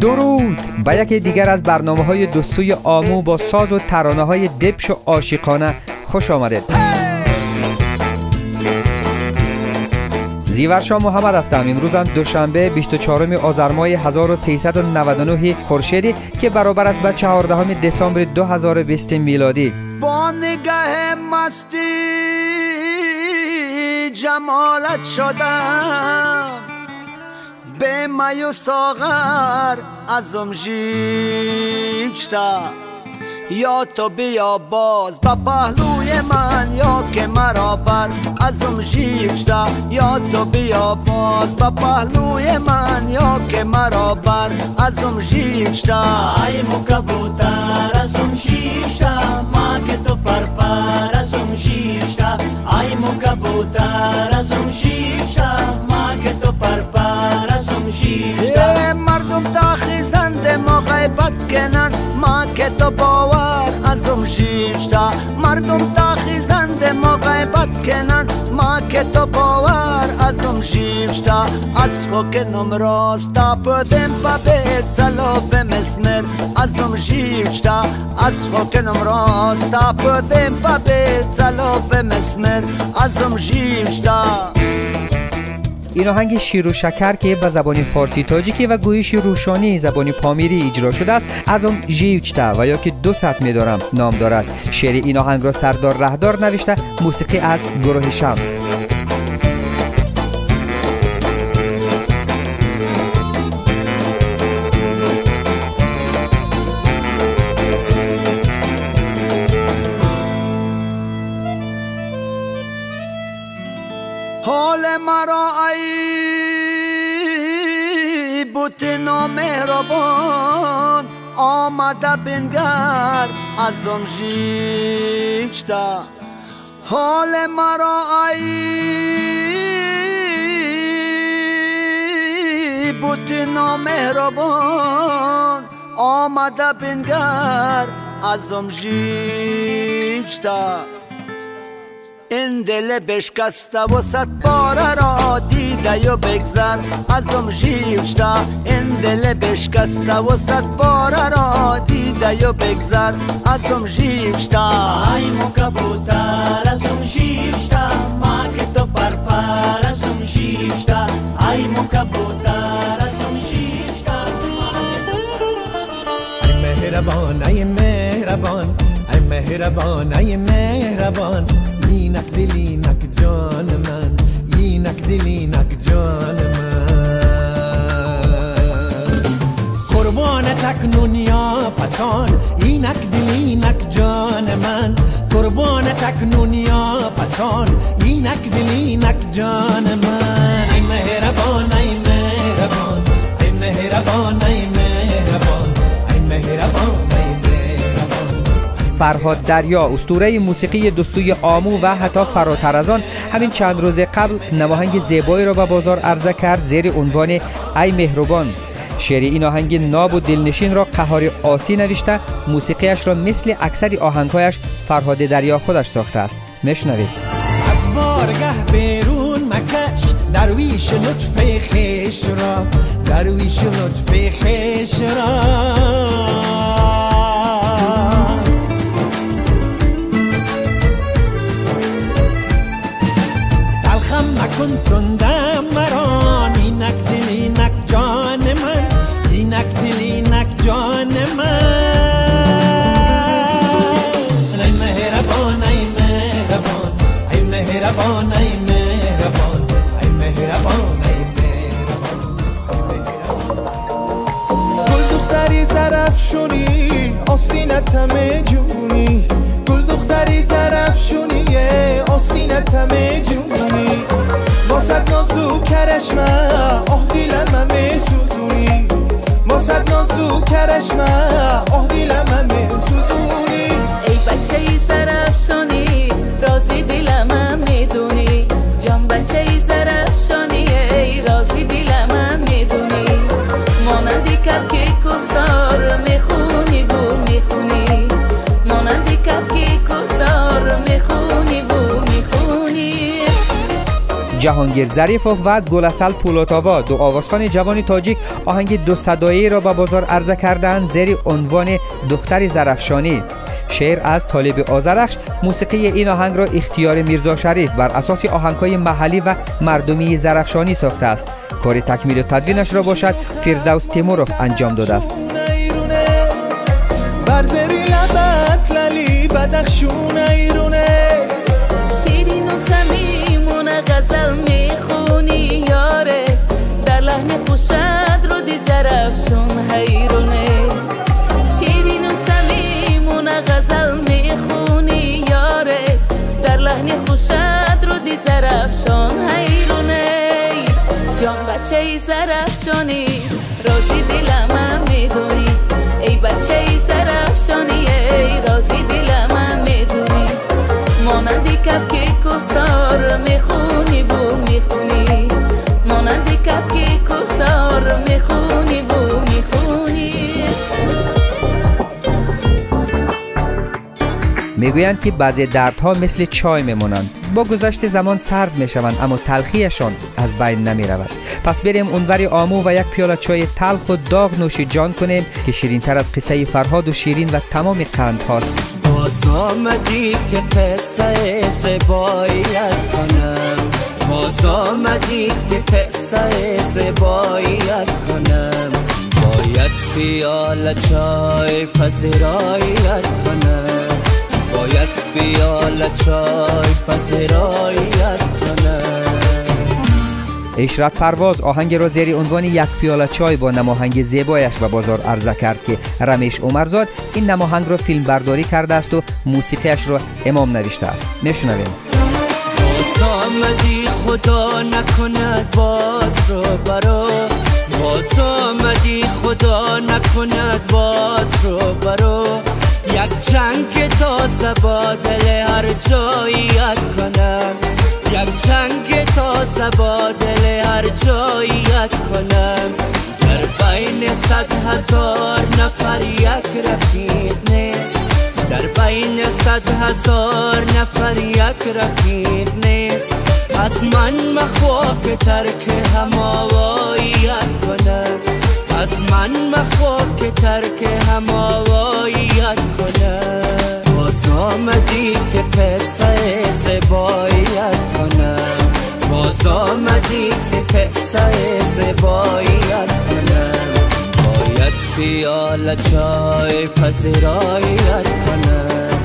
درود. و یکی دیگر از برنامه های دوستوی آمو با ساز و ترانه های دبش و عاشقانه خوش آمدید. زیورشا محمد هستم. امروز هم دوشنبه 24 آذر ماه 1399 خورشیدی که برابر است به 14 دسامبر 2020 میلادی. با نگاه مستی جمالت شدم. به می و ساغر ازم ژیچتا یا تو بیا باز با پهلوی من یا که مرا بر ازم ژیچتا یا تو بیا باز با پهلوی من یا که مرا بر ازم ژیچتا ای مو کبوتر ازم ژیچتا ما که تو پر پر ازم ژیچتا ای مو کبوتر ازم ژیچتا کنن ما که تو باور ازم ژیچتا مردم تا خیزنده ما غیبت کنن. ما که تو باور ازم ژیچتا از خو که نمراز تا پدم پا بیت سلوف مسمر ازم ژیچتا از خو که نمراز تا پدم پا بیت سلوف مسمر ازم ژیچتا این آهنگ شیر و شکر که به زبان فارسی تاجیکی و گویش روشانی زبان پامیری اجرا شده است از اون ژیوچتا و یا که دو سط میدارم نام دارد. شعر این آهنگ را سردار رهدار نوشته موسیقی از گروه شمس. آمده بنگر ازم ژیچتا حال مرا ای بوت نامهربان آمده بنگر ازم ژیچتا این دل بشکسته و صد باره را دیده و بگذر ازم ژیوشتا این دل بشکسته و صد باره را دیده و بگذر ازم ژیوشتا ای مو کبوتر ازم ژیوشتا ما که تو پر پر ازم ژیوشتا ای مو کبوتر ازم ژیوشتا ای مهربان ای مهربان ای مهربان ای مهربان اینک دلینک جان من اینک دلینک جان من قربان تکنون یا پسان اینک دلینک جان من. قربان تکنون یا پسان اینک دلینک جان من. فرهاد دریا. اسطوره موسیقی دوستوی آمو و حتی فراتر از آن همین چند روز قبل نواهنگ زیبایی را به بازار عرضه کرد زیر عنوان ای مهربان. شعر این آهنگ ناب و دلنشین را قهار آسی نوشته موسیقیش را مثل اکثر آهنگهایش فرهاد دریا خودش ساخته است. میشنوید. از بارگه بیرون مکش درویش لطف خیش را درویش لطف خیش را. con tondal کرشمه آه دیلم سوزونی. واسد نازو کرشمه. آه دیلم سوزونی. جهانگیر ظریفوف و گلسل پولوتاوا دو آوازخان جوان تاجیک آهنگ دو صدایی را به بازار عرضه کردند زیر عنوان دختر زرفشانی. شعر از طالب آزرخش موسیقی این آهنگ را اختیار میرزا شریف بر اساس آهنگهای محلی و مردمی زرفشانی ساخته است. کار تکمیل و تدوینش را باشد فردوس تیموروف انجام داده است. زرفشان حیرونه جان بچه ای زرفشانی رازی دلم می‌دونی. ای بچه ای زرفشانی ای رازی دلم می‌دونی. مانندی کپ که کسار می‌خونی بو. می‌گویند که بعضی دردها مثل چای میمونند با گذشت زمان سرد می‌شوند اما تلخیشان از بین نمی رود پس بریم اونوری آمو و یک پیاله چای تلخ و داغ نوش جان کنیم که شیرین تر از قصه فرهاد و شیرین و تمام قند هاست. باز آمدی که قصه زبایت کنم باز آمدی که قصه زبایت کنم باید پیال چای پذیرایت کنم باید پیال چای پذیرایت اشرت پرواز آهنگ را زیر عنوان یک پیاله چای با نماهنگ زیبایش به بازار عرضه کرد که رمیش عمرزاد این نماهنگ را فیلم برداری کرده است و موسیقیش را امام نوشته است. میشنویم باز آمدی خدا نکند باز رو برا. باز آمدی خدا نکند باز رو برا. یک جنگ تازه با دل هر جاییت کنم. یک جنگ تازه با دل هر جاییت کنم. در بین صد هزار نفر یک رفیق نیست. در بین صد هزار نفر یک رفیق نیست. از من مخوا که ترک هماواییت کنم. از من مخوا که ترک هماواییت پیال چای پذیراییت کنم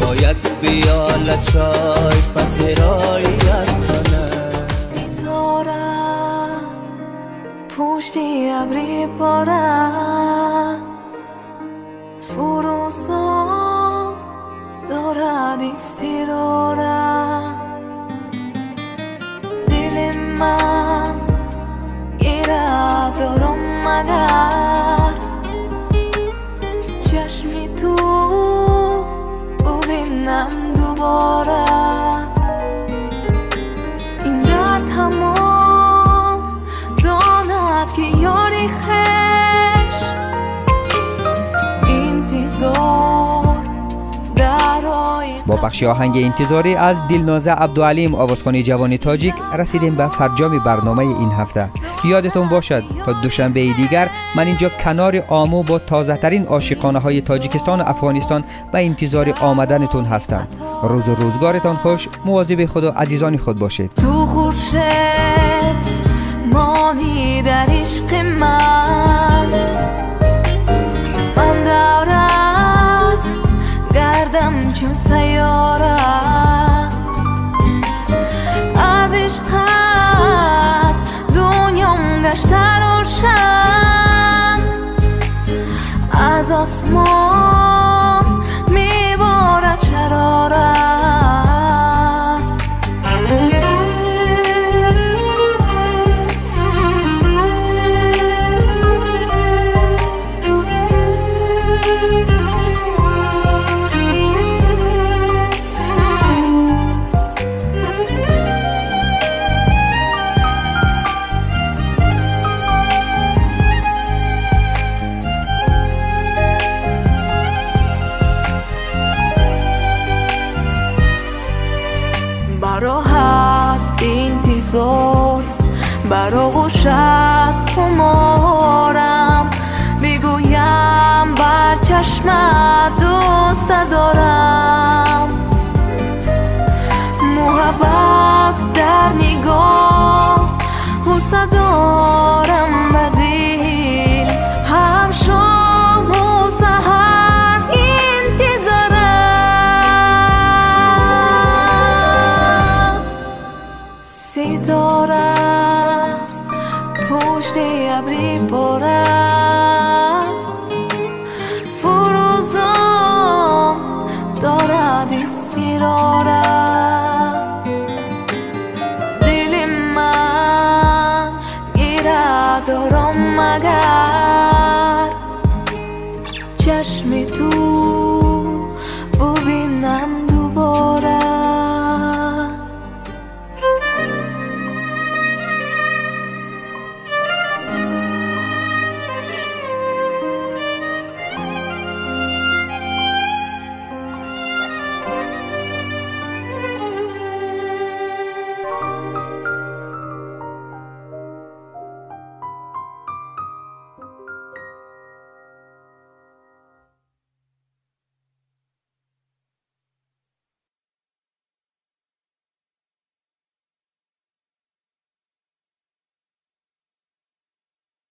باید پیال چای پذیراییت کنم دارم پشتی ابری پارم. فروسان دارد استرارم. دل من گیرد دارم مگر بخش آهنگ انتظاری از دلنازه عبدالعلیم آوازخانی جوان تاجیک رسیدیم به فرجام برنامه این هفته. یادتون باشد تا دوشنبه دیگر من اینجا کنار آمو با تازه ترین عاشقانه های تاجیکستان و افغانستان به انتظار آمدنتون هستم. روز و روزگارتان خوش مواظب خود و عزیزان خود باشید. تو خورشید مانی در عشق من. باشد خمارم. بگویم بر چشمت دوست دارم محبت در نگاه غصه دارم به دل هم شام و سهر انتظارم. ستاره پشت ابری برد فروزان دارد استرارت دل من گیرد دارم مگر. چشم تو